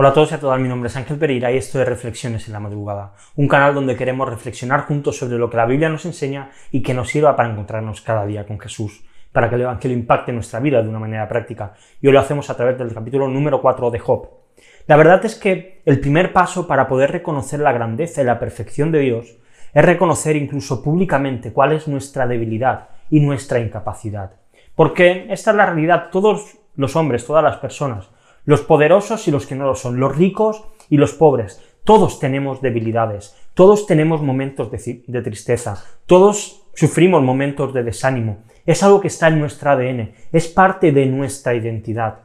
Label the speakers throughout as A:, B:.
A: Hola a todos y a todas, mi nombre es Ángel Pereira y esto es Reflexiones en la Madrugada, un canal donde queremos reflexionar juntos sobre lo que la Biblia nos enseña y que nos sirva para encontrarnos cada día con Jesús, para que el Evangelio impacte nuestra vida de una manera práctica. Y hoy lo hacemos a través del capítulo número 4 de Job. La verdad es que el primer paso para poder reconocer la grandeza y la perfección de Dios es reconocer incluso públicamente cuál es nuestra debilidad y nuestra incapacidad. Porque esta es la realidad, todos los hombres, todas las personas, los poderosos y los que no lo son, los ricos y los pobres. Todos tenemos debilidades, todos tenemos momentos de, tristeza, todos sufrimos momentos de desánimo. Es algo que está en nuestro ADN, es parte de nuestra identidad.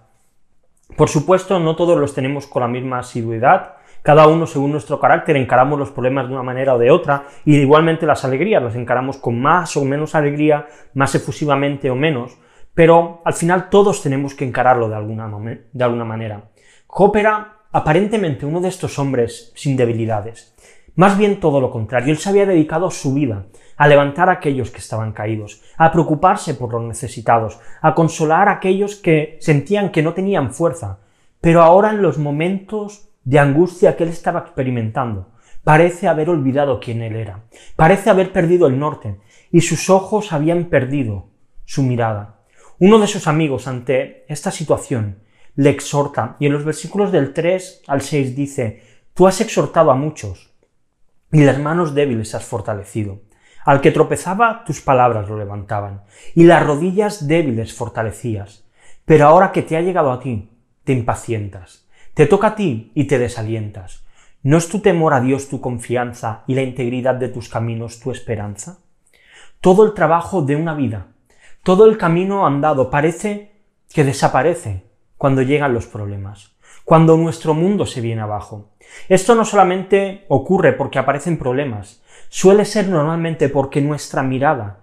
A: Por supuesto, no todos los tenemos con la misma asiduidad, cada uno según nuestro carácter encaramos los problemas de una manera o de otra, y igualmente las alegrías las encaramos con más o menos alegría, más efusivamente o menos, pero al final todos tenemos que encararlo de alguna, de alguna manera. Job era aparentemente uno de estos hombres sin debilidades. Más bien todo lo contrario, él se había dedicado su vida a levantar a aquellos que estaban caídos, a preocuparse por los necesitados, a consolar a aquellos que sentían que no tenían fuerza. Pero ahora en los momentos de angustia que él estaba experimentando, parece haber olvidado quién él era, parece haber perdido el norte, y sus ojos habían perdido su mirada. Uno de sus amigos ante esta situación le exhorta y en los versículos del 3 al 6 dice, Tú has exhortado a muchos y las manos débiles has fortalecido. Al que tropezaba tus palabras lo levantaban y las rodillas débiles fortalecías. Pero ahora que te ha llegado a ti, te impacientas. Te toca a ti y te desalientas. ¿No es tu temor a Dios tu confianza y la integridad de tus caminos tu esperanza? Todo el trabajo de una vida todo el camino andado parece que desaparece cuando llegan los problemas, cuando nuestro mundo se viene abajo. Esto no solamente ocurre porque aparecen problemas, suele ser normalmente porque nuestra mirada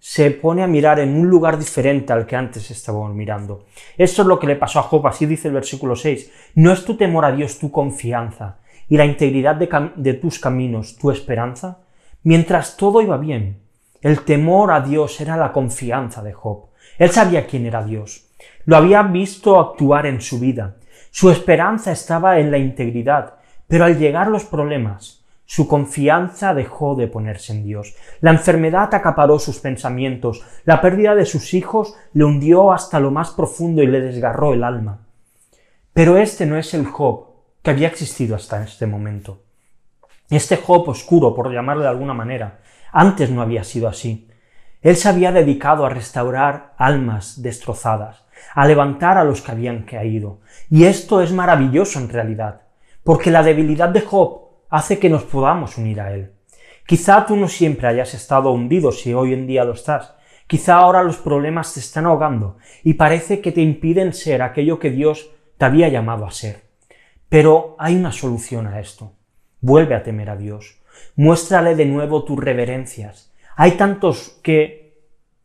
A: se pone a mirar en un lugar diferente al que antes estábamos mirando. Esto es lo que le pasó a Job, así dice el versículo 6. ¿No es tu temor a Dios tu confianza y la integridad de, de tus caminos tu esperanza? Mientras todo iba bien, el temor a Dios era la confianza de Job. Él sabía quién era Dios. Lo había visto actuar en su vida. Su esperanza estaba en la integridad, pero al llegar los problemas, su confianza dejó de ponerse en Dios. La enfermedad acaparó sus pensamientos, la pérdida de sus hijos le hundió hasta lo más profundo y le desgarró el alma. Pero este no es el Job que había existido hasta este momento. Este Job oscuro, por llamarlo de alguna manera, antes no había sido así. Él se había dedicado a restaurar almas destrozadas, a levantar a los que habían caído. Y esto es maravilloso en realidad, porque la debilidad de Job hace que nos podamos unir a él. Quizá tú no siempre hayas estado hundido si hoy en día lo estás. Quizá ahora los problemas te están ahogando y parece que te impiden ser aquello que Dios te había llamado a ser. Pero hay una solución a esto. Vuelve a temer a Dios. Muéstrale de nuevo tus reverencias. Hay tantos que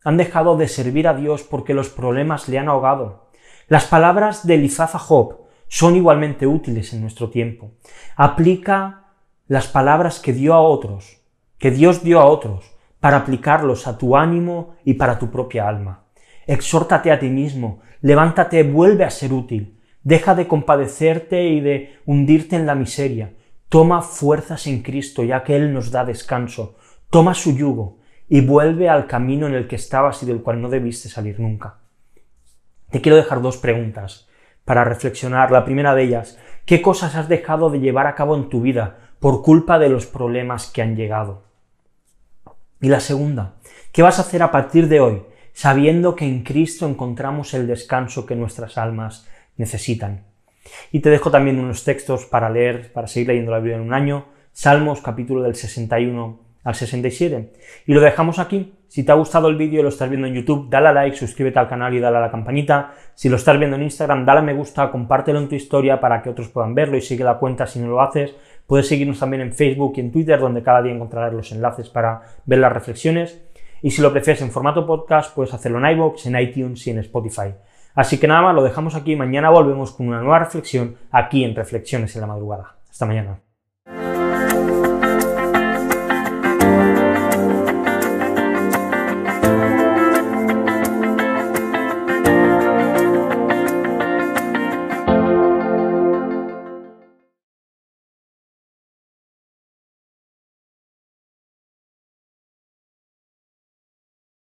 A: han dejado de servir a Dios porque los problemas le han ahogado. Las palabras de Elifaz a Job son igualmente útiles en nuestro tiempo. Aplica las palabras que dio a otros, que Dios dio a otros, para aplicarlos a tu ánimo y para tu propia alma. Exhórtate a ti mismo, levántate, vuelve a ser útil, deja de compadecerte y de hundirte en la miseria, Toma fuerzas en Cristo, ya que Él nos da descanso. Toma su yugo y vuelve al camino en el que estabas y del cual no debiste salir nunca. Te quiero dejar dos preguntas para reflexionar. La primera de ellas, ¿qué cosas has dejado de llevar a cabo en tu vida por culpa de los problemas que han llegado? Y la segunda, ¿qué vas a hacer a partir de hoy sabiendo que en Cristo encontramos el descanso que nuestras almas necesitan? Y te dejo también unos textos para leer, para seguir leyendo la Biblia en un año, Salmos capítulo del 61 al 67. Y lo dejamos aquí. Si te ha gustado el vídeo y lo estás viendo en YouTube, dale a like, suscríbete al canal y dale a la campanita. Si lo estás viendo en Instagram, dale a me gusta, compártelo en tu historia para que otros puedan verlo y sigue la cuenta si no lo haces. Puedes seguirnos también en Facebook y en Twitter, donde cada día encontrarás los enlaces para ver las reflexiones. Y si lo prefieres en formato podcast, puedes hacerlo en iVoox, en iTunes y en Spotify. Así que nada más, lo dejamos aquí. Mañana volvemos con una nueva reflexión aquí en Reflexiones en la Madrugada. Hasta mañana.